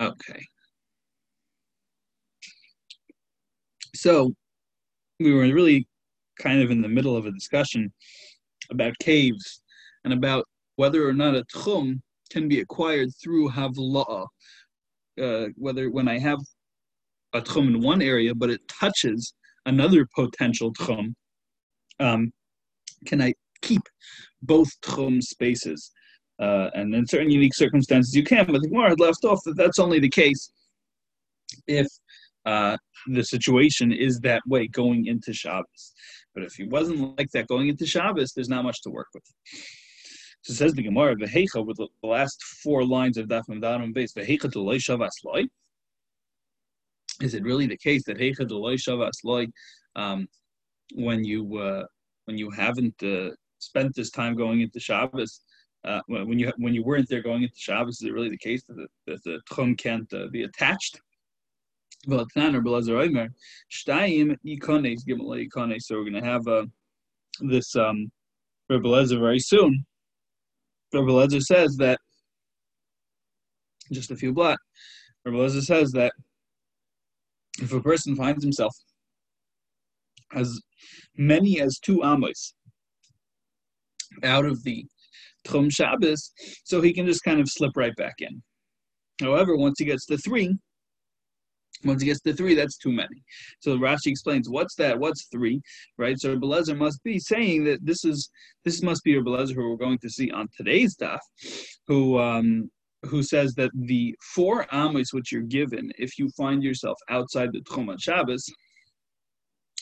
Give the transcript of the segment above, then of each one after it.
Okay. So we were really kind of in the middle of a discussion about caves and about whether or not a tchum can be acquired through havla'ah. Uh, whether when I have a tchum in one area, but it touches another potential tchum, um, can I keep both tchum spaces? Uh, and in certain unique circumstances, you can. But the Gemara left off that that's only the case if uh, the situation is that way going into Shabbos. But if he wasn't like that going into Shabbos, there's not much to work with. So says the Gemara, Vehecha, with the last four lines of Daf Daram base, Vehecha to Shavas Loi. Is it really the case that Hecha to Shavas um, when you uh, when you haven't uh, spent this time going into Shabbos, uh, when you when you weren't there going into Shabbos, is it really the case that the, that the tchum can't uh, be attached? Well, Ikones Gimel Ikones. So we're going to have uh, this um, Rebbe Lezer very soon. Rebbe Lezer says that just a few blot. Rebbe Lezer says that if a person finds himself as many as two amos out of the Tchum Shabbos, so he can just kind of slip right back in. However, once he gets to three, once he gets to three, that's too many. So Rashi explains, what's that? What's three? Right? So Belezer must be saying that this is this must be a Belezer who we're going to see on today's daf, who um, who says that the four amos which you're given, if you find yourself outside the Tchum Shabbos,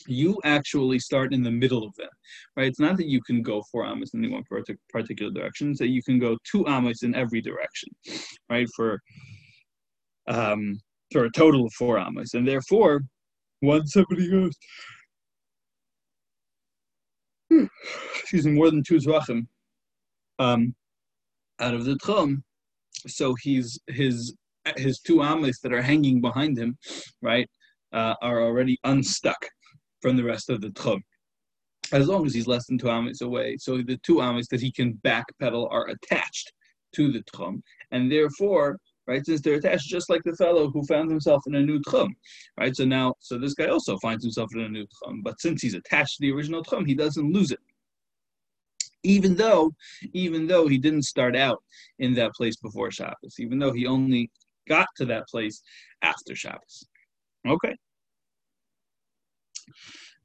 you actually start in the middle of them, right? It's not that you can go four amos in any one particular direction; it's that you can go two amos in every direction, right? For um, for a total of four amas. And therefore, once somebody goes, excuse me, more than two zvachim um, out of the tchum, so he's his his two amas that are hanging behind him, right, uh, are already unstuck from the rest of the tchum. As long as he's less than two amas away, so the two amas that he can backpedal are attached to the tchum, and therefore right? Since they're attached, just like the fellow who found himself in a new tchum, right? So now, so this guy also finds himself in a new tchum, but since he's attached to the original tchum, he doesn't lose it. Even though, even though he didn't start out in that place before Shabbos, even though he only got to that place after Shabbos. Okay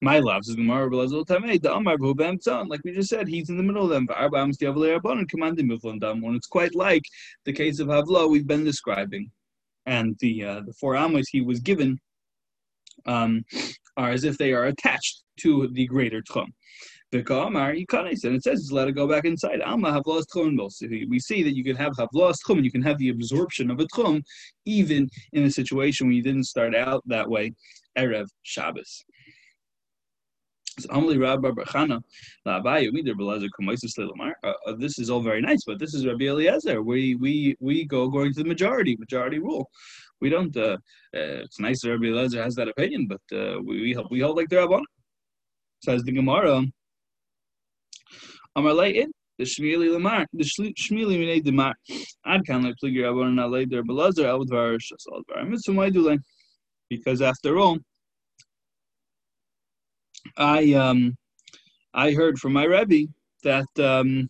my loves is Gemara Tamei, the Amar Like we just said, he's in the middle of them. When it's quite like the case of Havla we've been describing. And the uh, the four amos he was given um, are as if they are attached to the greater Tchum. And it says allowed to go back inside. We see that you can have lost tchum, and you can have the absorption of a tchum, even in a situation when you didn't start out that way. Erev Shabbos. Uh, uh, this is all very nice, but this is Rabbi Eliezer. We we we go according to the majority majority rule. We don't. Uh, uh, it's nice that Rabbi Eliezer has that opinion, but uh, we we hold, we hold like the Rabban. Says the Gemara. Amar leitin the Shmili Lamar the Shmili Minei Demar. Ad kan like pligi Rabban na lei der Belazer el dvar shasal dvar mitzvah because after all I um, I heard from my Rebbe that um,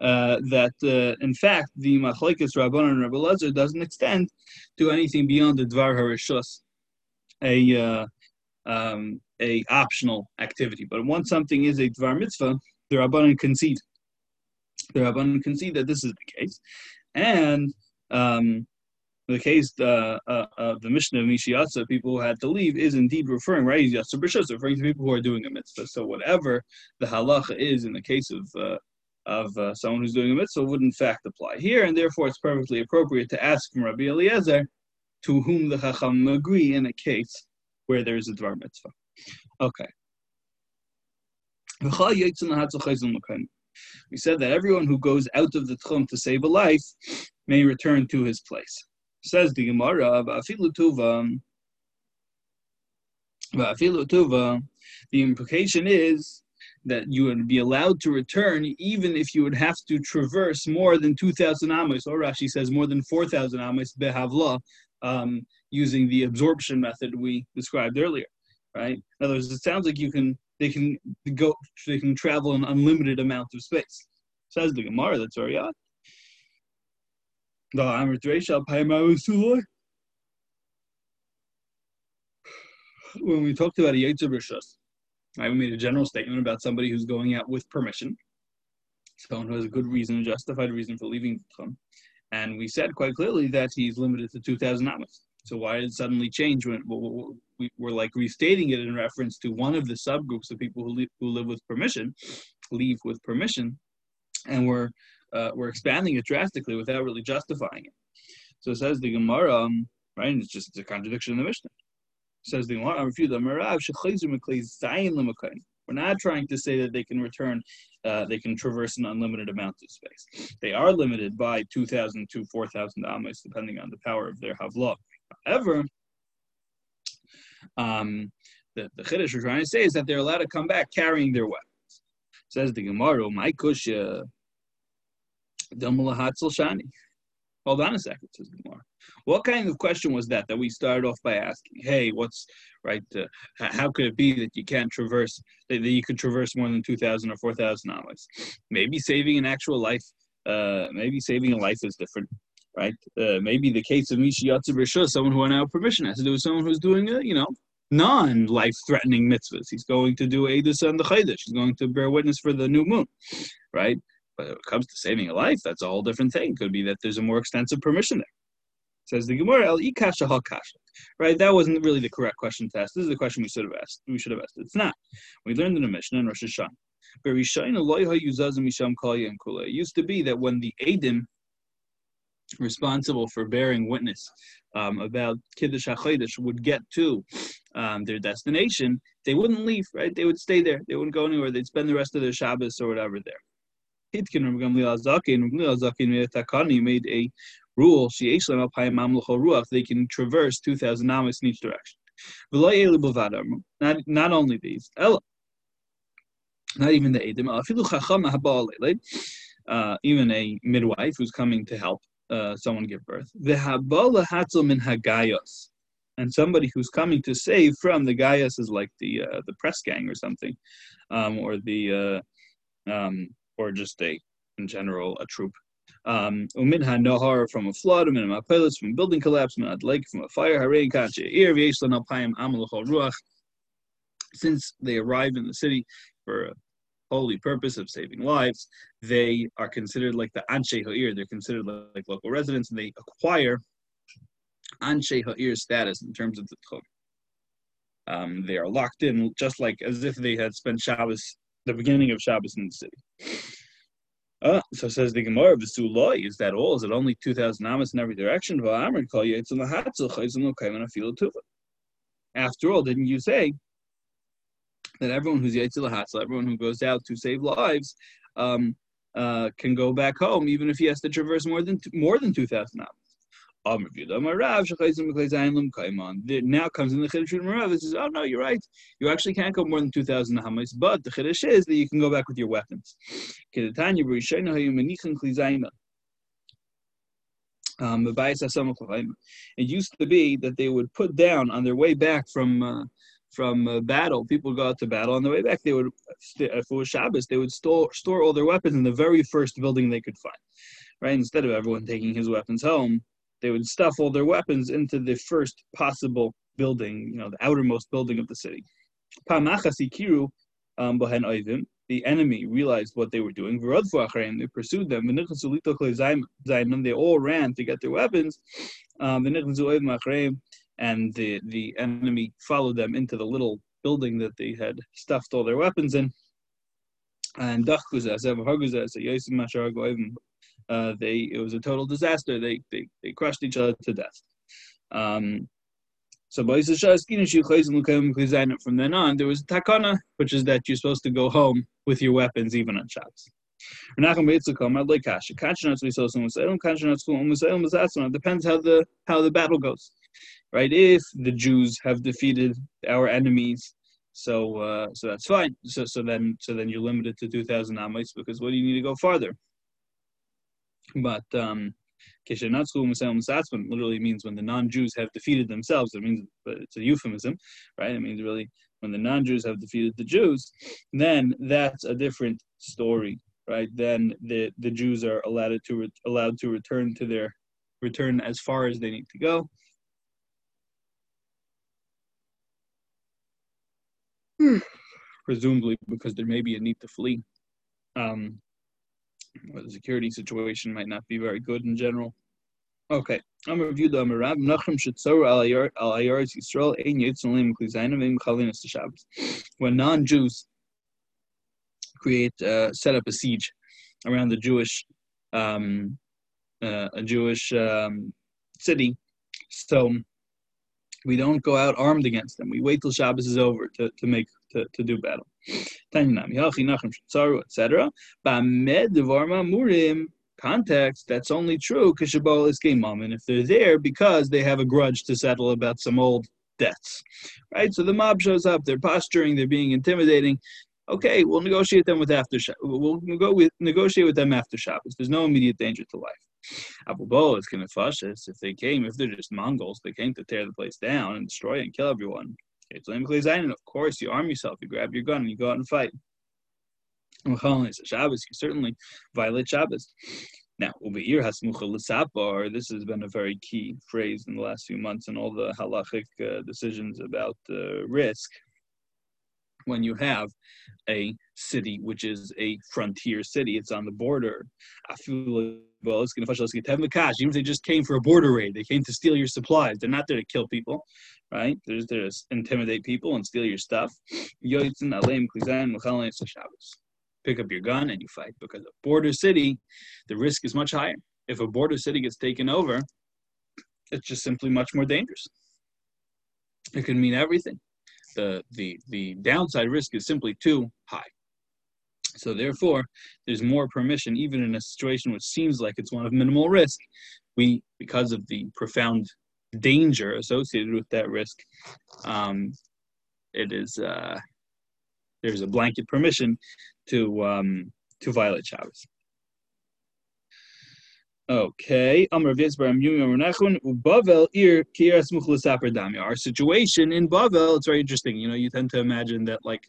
uh, that uh, in fact the Machlekes Rabban and Rebbe Lezer doesn't extend to anything beyond the Dvar Harishus, a uh, um, a optional activity. But once something is a Dvar Mitzvah, the Rabbanan concede. The Rabbanan concede that this is the case, and um, the case uh, uh, of the Mishnah of Mishiyatza, people who had to leave, is indeed referring, right? Yatsa B'Shus, referring to people who are doing a mitzvah. So whatever the halacha is in the case of uh, of uh, someone who's doing a mitzvah would in fact apply here, and therefore it's perfectly appropriate to ask from Rabbi Eliezer to whom the Chacham agree in a case where there is a dvar mitzvah. Okay. We said that everyone who goes out of the tchum to save a life may return to his place. Says the Gemara, tuva. The implication is that you would be allowed to return even if you would have to traverse more than 2,000 amos, or Rashi says more than 4,000 amos behavla, um, using the absorption method we described earlier, right? In other words, it sounds like you can they can go they can travel an unlimited amount of space. Says the Gemara, that's very odd. When we talked about a Yetzer Rishus, I made a general statement about somebody who's going out with permission, someone who has a good reason, a justified reason for leaving. And we said quite clearly that he's limited to 2,000 amos. So why did it suddenly change when we were like restating it in reference to one of the subgroups of people who, who live with permission, leave with permission, and we're uh, we're expanding it drastically without really justifying it. So it says the Gemara, um, right? It's just a contradiction in the Mishnah. Says the Gemara, we're not trying to say that they can return, uh, they can traverse an unlimited amount of space. They are limited by 2,000 to 4,000 amos, depending on the power of their havlah. However, um, the, the we're trying to say is that they're allowed to come back carrying their weapons. Says the Gemara, my kushya, shani. Hold on a second, says Gemara. What kind of question was that that we started off by asking? Hey, what's right? Uh, how could it be that you can't traverse that, you could traverse more than two thousand or four thousand hours? Maybe saving an actual life. Uh, maybe saving a life is different right? Uh, maybe the case of Mishi Yatzir someone who went out permission, has to do with someone who's doing a, you know, non-life threatening mitzvahs. He's going to do Edus on the Chaydish. He's going to bear witness for the new moon, right? But when it comes to saving a life, that's a whole different thing. Could be that there's a more extensive permission there. Says the Gemara, El Ikasha Hakasha. Right? That wasn't really the correct question to ask. This is the question we should have asked. We should have asked. It's not. We learned in the Mishnah in Rosh Hashanah. It used to be that when the Adim responsible for bearing witness um, about Kiddush HaChodesh would get to um, their destination, they wouldn't leave, right? They would stay there. They wouldn't go anywhere. They'd spend the rest of their Shabbos or whatever there. Hitkin made a rule, they can traverse 2,000 amas in each direction. Not, not only these, Ella, not even the Edim, uh, even a midwife who's coming to help uh, someone give birth. The Habala Hatzel min hagayos, and somebody who's coming to save from the gayas is like the uh, the press gang or something, um, or the uh, um, or just a in general a troop. Um, umin nohar from a flood, umin mapelis from building collapse, umin lake from a fire, harein kache ir v'yeshlan ruach. Since they arrived in the city for a holy purpose of saving lives, they are considered like the Anshe Ha'ir. They're considered like local residents and they acquire Anshe Ha'ir status in terms of the Tchum. Um, they are locked in just like as if they had spent Shabbos, the beginning of Shabbos in the city. Uh, so says the Gemara of the Suloi, is that all? Is it only 2,000 amas in every direction? After all, didn't you say that everyone who's Yaitzel Hatzla, everyone who goes out to save lives, um, uh, can go back home, even if he has to traverse more than more than two Now comes in the Chiddush Marav. It says, "Oh no, you're right. You actually can't go more than two thousand hamas, but the Chiddush is that you can go back with your weapons." Um, it used to be that they would put down on their way back from uh, from uh, battle, people go out to battle. On the way back, they would, if it was Shabbos, they would store store all their weapons in the very first building they could find. Right, instead of everyone taking his weapons home, they would stuff all their weapons into the first possible building, you know, the outermost building of the city. Um, the enemy realized what they were doing. They pursued them. They all ran to get their weapons. Um, and the, the enemy followed them into the little building that they had stuffed all their weapons in. And uh, they it was a total disaster. They they, they crushed each other to death. Um, so from then on, there was a takana, which is that you're supposed to go home with your weapons even on Shabbos. Depends how the how the battle goes right? If the Jews have defeated our enemies So uh, so that's fine. So so then so then you're limited to two thousand amos because what do you need to go farther? But um, literally means when the non-Jews have defeated themselves. It means, but it's a euphemism, right? It means really when the non-Jews have defeated the Jews, then that's a different story, right? Then the the Jews are allowed to re- allowed to return to their return as far as they need to go. Presumably because there may be a need to flee. Um, the security situation might not be very good in general. Okay. Reviewed the Shetzor al Ayaris Yisrael Ein Shabbos. When non-Jews create uh, set up a siege around the Jewish um, uh, a Jewish um, city, so we don't go out armed against them. We wait till Shabbos is over to, to make to, to do battle. etc. Context, that's only true Shabbat is and if they're there because they have a grudge to settle about some old debts. Right? So the mob shows up, they're posturing, they're being intimidating. Okay, we'll negotiate them with after we'll go with negotiate with them after Shabbos. There's no immediate danger to life. Abu Bo is going to fascists. If they came, if they're just Mongols, they came to tear the place down and destroy and kill everyone. And of course, you arm yourself, you grab your gun, and you go out and fight. Shabbos, you certainly violate Shabbos. Now, this has been a very key phrase in the last few months in all the halachic uh, decisions about uh, risk when you have a city which is a frontier city, it's on the border. Even if they just came for a border raid, they came to steal your supplies. They're not there to kill people, right? They're there to intimidate people and steal your stuff. Pick up your gun and you fight because a border city, the risk is much higher. If a border city gets taken over, it's just simply much more dangerous. It can mean everything the, the, the downside risk is simply too high. So therefore, there's more permission, even in a situation which seems like it's one of minimal risk. We, because of the profound danger associated with that risk, um, it is uh, there's a blanket permission to um, to violate Shabbos. Okay. Our situation in Bavel, it's very interesting. You know, you tend to imagine that like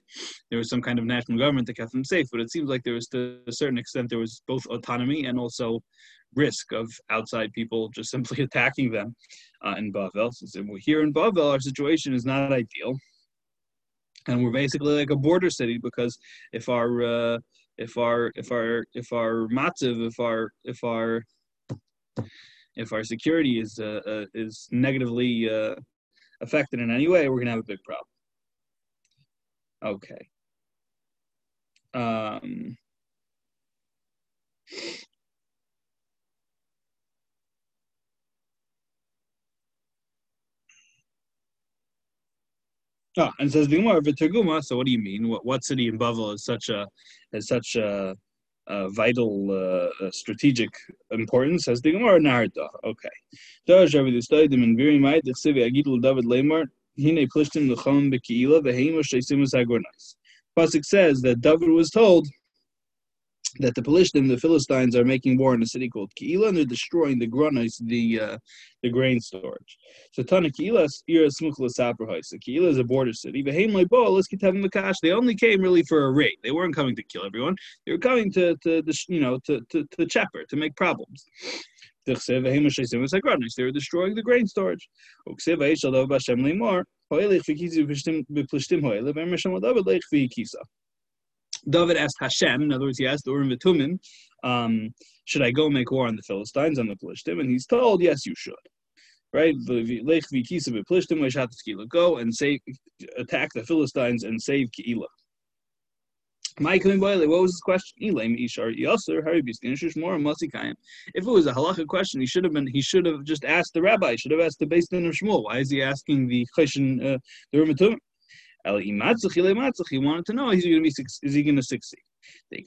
there was some kind of national government that kept them safe, but it seems like there was to a certain extent there was both autonomy and also risk of outside people just simply attacking them uh, in Bavel. So here in Bavel, our situation is not ideal, and we're basically like a border city because if our uh, if our if our if our matziv, if our if our if our security is uh, uh, is negatively uh, affected in any way, we're gonna have a big problem. Okay. Um, Oh, and says the Gemara So what do you mean? What what city in Bavel is such a is such a uh, vital uh, uh, strategic importance as the Gemara Narda. Okay. Pasuk says that David was told that the Pelishtim, the Philistines, are making war in a city called Keila, and they're destroying the granos, the uh, the grain storage. So Tana Keila Ira Smuchla So Keila is a border city. Behaim Leibo, let's get having Makash. They only came really for a raid. They weren't coming to kill everyone. They were coming to to the you know to to, to chapper to make problems. They were destroying the grain storage. David asked Hashem, in other words, he asked Urim Vitumim, um, should I go make war on the Philistines, on the Plishtim? And he's told, yes, you should. Right? Go and save, attack the Philistines and save Ke'ilah. What was his question? If it was a halacha question, he should have been. He should have just asked the rabbi. He should have asked the Din of Shmuel. Why is he asking the question, uh, the Rimatum? He wanted to know is he going to be is he going to succeed?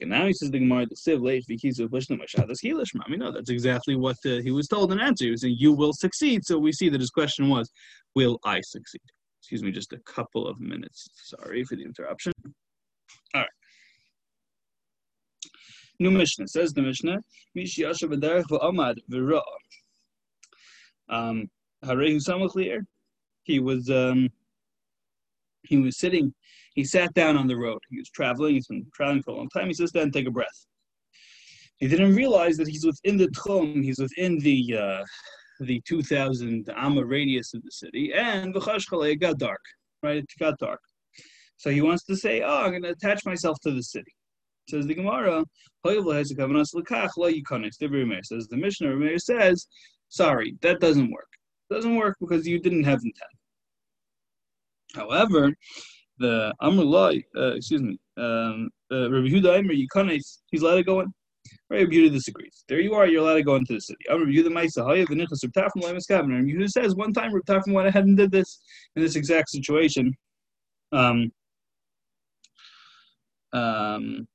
Now he says the Gemara the Siv of Lishna Mashadas Hilish. I mean, no, that's exactly what uh, he was told in answer. He was saying, "You will succeed." So we see that his question was, "Will I succeed?" Excuse me, just a couple of minutes. Sorry for the interruption. All right. New Mishnah says the Mishnah, Mish Yasha B'derech V'amad V'ra. Um, he was um, he was sitting, he sat down on the road. He was traveling, he's been traveling for a long time. He sits down and take a breath. He didn't realize that he's within the Tchum, he's within the uh, the 2,000 Amma radius of the city, and it got dark, right? It got dark. So he wants to say, oh, I'm going to attach myself to the city. Says the Gemara, says the Mishnah, says, sorry, that doesn't work. It doesn't work because you didn't have intent. However, the Amrullah, uh, excuse me, um, uh, Rabbi Huda Aimer, he's allowed to go in. Rabbi Yehuda disagrees. There you are, you're allowed to go into the city. Rabbi Yehuda Maisa Hayav and Nichas Rabbi Tarfon Lemus Kavner. Rabbi Yehuda says one time Tarfon went ahead and did this in this exact situation. Um, um,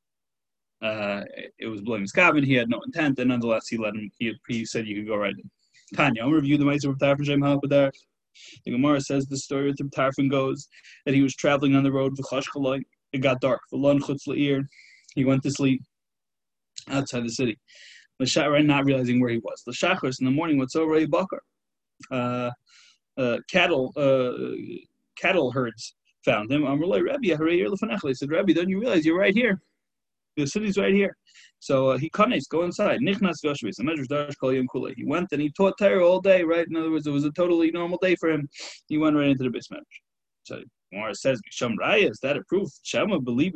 uh, it was Blameless Kavin. He had no intent, and nonetheless, he let him. He, he said you could go right in. Tanya, the Maisa Rabbi Tarfon Shem Halakadar. The Gemara says the story with the Tarfon goes that he was traveling on the road. It got dark. He went to sleep outside the city. L'shachar, not realizing where he was. The L'shachar, in the morning, what's over a bakar? Uh, uh, cattle, uh, cattle herds found him. He said, Rabbi, don't you realize you're right here? The city's right here. So uh, he connects, go inside. He went and he taught Torah all day, right? In other words, it was a totally normal day for him. He went right into the base So Gemara says, Sham Raya, is that a proof? Shama believe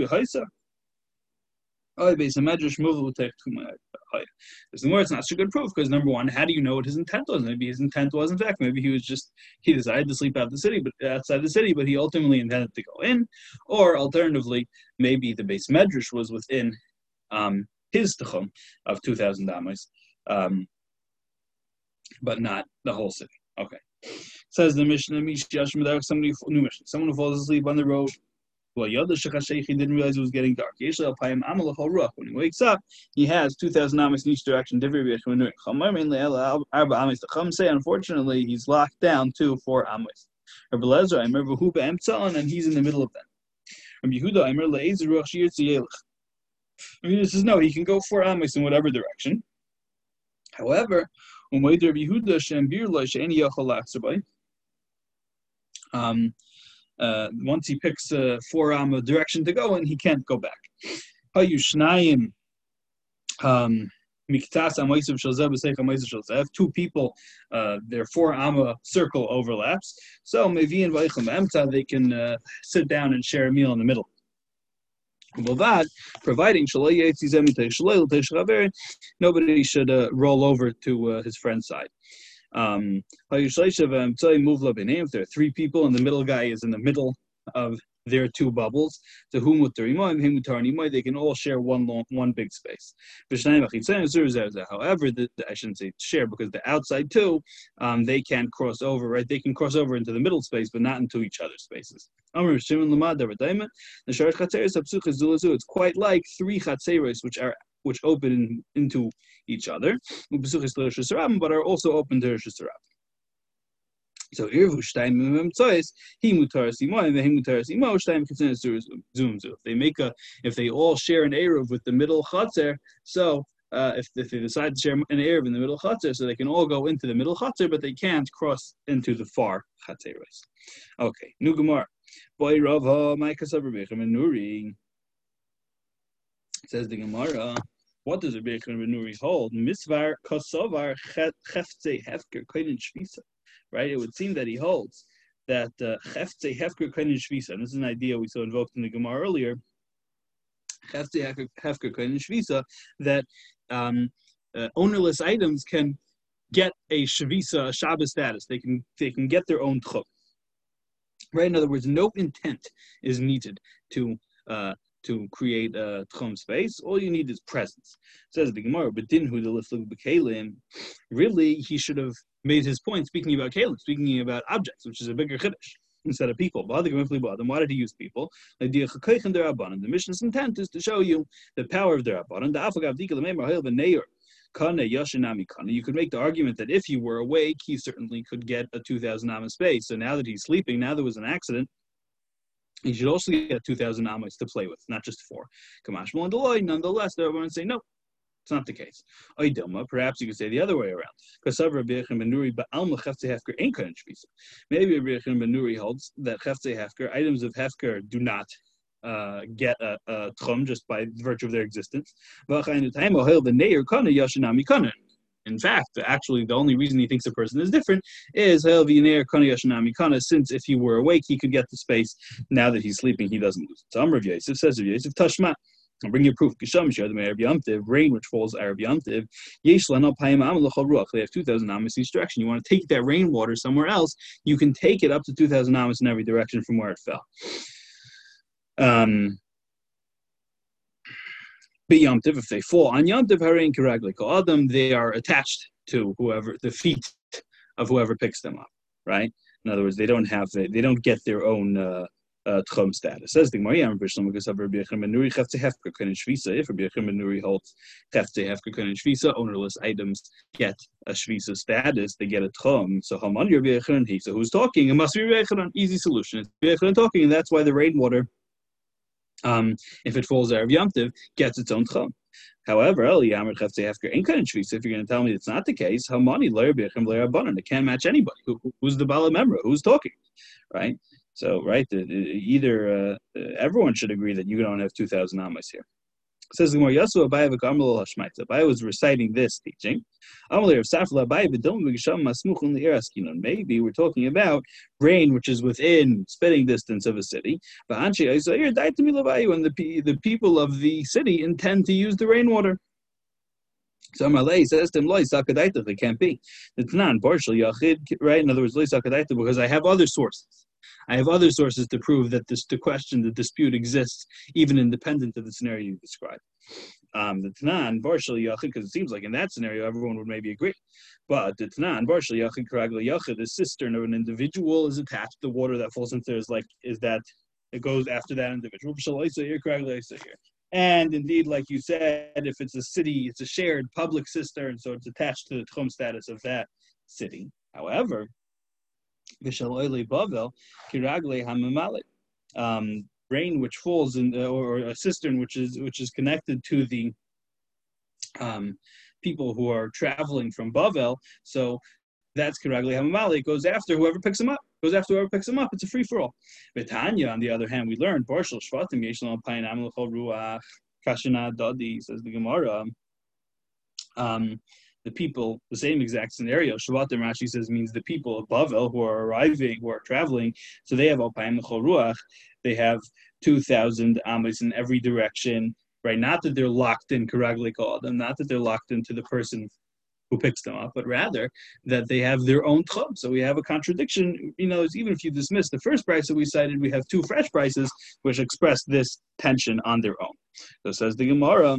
Oh, based Medrash the more it's not so good proof because number one, how do you know what his intent was? Maybe his intent was in fact maybe he was just he decided to sleep out the city, but outside the city, but he ultimately intended to go in, or alternatively, maybe the base Medrash was within um, his tchum of two thousand damas, um, but not the whole city. Okay. Says the Mishnah, somebody new Mishnah, someone who falls asleep on the road well, Yoda Shechashech, he didn't realize it was getting dark. When he wakes up, he has 2,000 amas in each direction. Say, Unfortunately, he's locked down to four amas. Rabbi I remember be'emtzon, and he's in the middle of them. Rabbi Yehuda, shir says, no, he can go four amas in whatever direction. However, um, uh, once he picks a forearm a direction to go in, he can't go back. Um, two people, uh, their four amma circle overlaps. So they can uh, sit down and share a meal in the middle. That, providing nobody should uh, roll over to uh, his friend's side. Um, if there are three people and the middle guy is in the middle of their two bubbles, to whom the they can all share one long, one big space. However, the, I shouldn't say share because the outside two, um, they can't cross over, right? They can cross over into the middle space, but not into each other's spaces. It's quite like three chatzeros, which are which open into each other, but are also open to Rosh so Irvu Shtaim Memtzois, he mutaras imo, and he mutaras imo, Shtaim Kitzinas Zoom If they make a, if they all share an Erev with the middle Chatzer, so uh, if, if they decide to share an Erev in the middle Chatzer, so they can all go into the middle Chatzer, but they can't cross into the far Chatzeros. Okay, New Gemara. Boy Rava, my Kasaber Bechem and. Says the Gemara. What does Rabbi Yechon Nuri hold? Misvar kosovar cheftze hefker koinin shvisa. Right? It would seem that he holds that uh, hefker koinin shvisa. And this is an idea we saw invoked in the Gemara earlier. Cheftze hefker koinin shvisa. That um, uh, ownerless items can get a shvisa, a Shabbos status. They can they can get their own tchum. Right? In other words, no intent is needed to uh, to create a tchum space. All you need is presence. Says the Gemara, but didn't who the. Really, he should have made his point speaking about kalim, speaking about objects, which is a bigger chiddush instead of people. Why did he use people? The mission's intent is to show you the power of the Kana. You could make the argument that if he were awake, he certainly could get a 2,000 amma space. So now that he's sleeping, now there was an accident, he should also get 2,000 amas to play with, not just four. Nonetheless, going to say, no, it's not the case. Perhaps you could say the other way around. Because Maybe Rebbeichem Benuri holds that Hefker, items of Hefker do not uh, get a, a tchum just by virtue of their existence. In fact, actually, the only reason he thinks a person is different is since if he were awake, he could get the space. Now that he's sleeping, he doesn't lose it. So Amr Yosef says of Yosef, Tashma. I'll bring you proof. Kesham shi'adam yamtif rain which falls Arab Yamtiv. They have 2,000 amas each direction. You want to take that rainwater somewhere else, you can take it up to 2,000 amas in every direction from where it fell. Um, Yom if they fall on Yom Tiv Harein Kiraglik Adam, they are attached to whoever the feet of whoever picks them up, right? In other words, they don't have they, they don't get their own uh, tchum status. Says the Gemara, Yam Bishlam because of Rabbi Yechim Nuri Chefte Hefker Können Shvisa. If Rabbi Yechim Nuri holds Chefte Hefker Können Shvisa, ownerless items get a Shvisa status, they get a tchum. So Haman Rabbi Yechim he. So who's talking? It must be Rabbi Yechim. Easy solution. It's Rabbi Yechim talking, and that's why the rainwater um, if it falls Erev Yom Tiv, gets its own chum. However, if you're going to tell me it's not the case, how money it can't match anybody. Who, who's the Bala member? Who's talking, right? So, right, either uh, everyone should agree that you don't have two thousand amas here. It Says the Gemara, Yasu Abaye v'Gamral Hashmaita. Abaye was reciting this teaching. Amalei of Safla Abaye v'Dom v'Gisham Masmuchun Li'eraskinon. Maybe we're talking about rain which is within spitting distance of a city. V'Hanshi Aisayir Daitami Lavayu, and the the people of the city intend to use the rainwater. So Malay says to him, Loy Sakadaita, it can't be. It's not partial Yachid, right? In other words, Loy Sakadaita, because I have other sources. I have other sources to prove that this the question, the dispute exists, even independent of the scenario you described. Um, the Tanan, Barshal Yachid, because it seems like in that scenario everyone would maybe agree. But the Tanan, Barshal Yachid, Karagla Yachid, the cistern of an individual is attached. To the water that falls into there is like, is that, it goes after that individual. And indeed, like you said, if it's a city, it's a shared public cistern, so it's attached to the Tchum status of that city. However. Um, rain which falls in, the, or a cistern which is which is connected to the um, people who are traveling from Bavel. So that's Kiragli Hamamali. It goes after whoever picks them up. Goes after whoever picks them up. It's a free for all. Betanya, on the other hand, we learned Barshal Shvatim Payin Amalchol Ruach Kashina Dadi says the Gemara. Um, the people, the same exact scenario. Shavatim Rashi says means the people of Bavel who are arriving, who are traveling. So they have Alpayim Ruach. They have 2,000 amas in every direction, right? Not that they're locked in Karagli them, not that they're locked into the person who picks them up, but rather that they have their own club. So we have a contradiction. You know, even if you dismiss the first price that we cited, we have two fresh prices which express this tension on their own. So says the Gemara.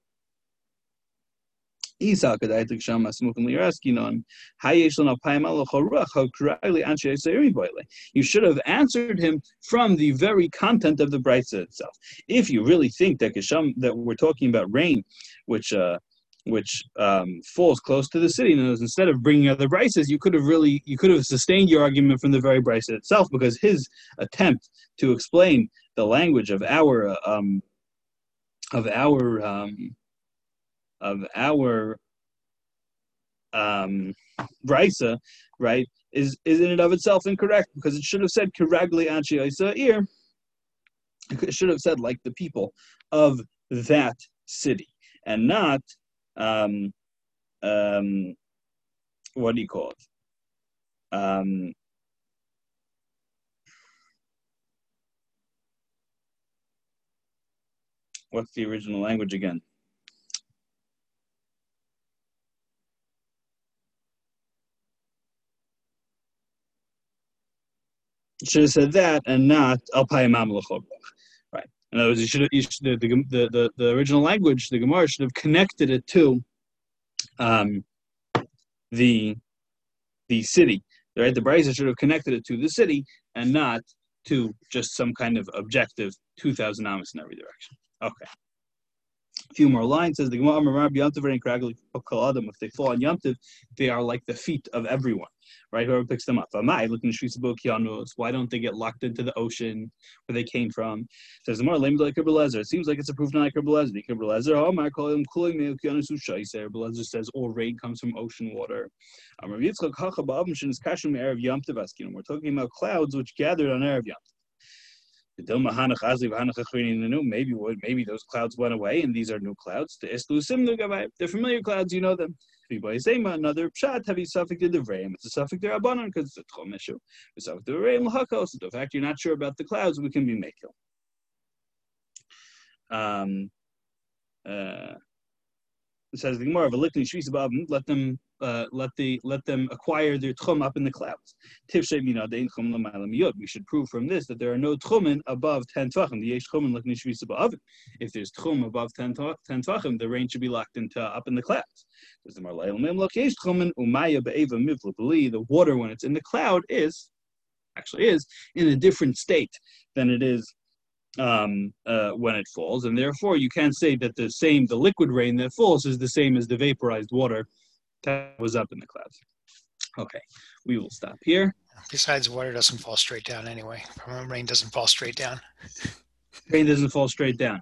You should have answered him from the very content of the brisa itself. If you really think that Kisham, that we're talking about rain, which uh, which um, falls close to the city, and instead of bringing other brises, you could have really you could have sustained your argument from the very brisa itself, because his attempt to explain the language of our um, of our um, of our um, brisa, right, is is in and of itself incorrect because it should have said kiragli anchi ear. It should have said like the people of that city, and not um, um, what do you call it? Um, what's the original language again? Should have said that and not Al Right. In other words, you should, have, you should the, the, the, the original language, the Gemara should have connected it to um, the the city. Right, the Brisa should have connected it to the city and not to just some kind of objective 2,000 amas in every direction. Okay. A few more lines says the Gemara If they fall on Yamtiv, they are like the feet of everyone right? Whoever picks them up. Why don't they get locked into the ocean where they came from? Says the lame like It seems like it's a proof not like Belezer. Belezer, oh my call him cooling me Belezer says all rain comes from ocean water. We're talking about clouds which gathered on Erev Yom. Maybe maybe those clouds went away and these are new clouds. They're familiar clouds, you know them. Another pshat have you suffix the vrayim. It's a suffix there abanon because it's a tchom issue. The suffix the vrayim lahakos. The fact you're not sure about the clouds, we can be mekil. Um, uh, it says the Gemara of a likni shvis let them uh, let the let them acquire their tchum up in the clouds. We should prove from this that there are no tchumen above ten tvachim. The yesh tchumen likni shvis above. If there's tchum above ten tvachim, the rain should be locked into up in the clouds. The water when it's in the cloud is actually is in a different state than it is um, uh, when it falls, and therefore you can't say that the same the liquid rain that falls is the same as the vaporized water that was up in the clouds. Okay, we will stop here. Besides, water doesn't fall straight down anyway. Rain doesn't fall straight down. Rain doesn't fall straight down.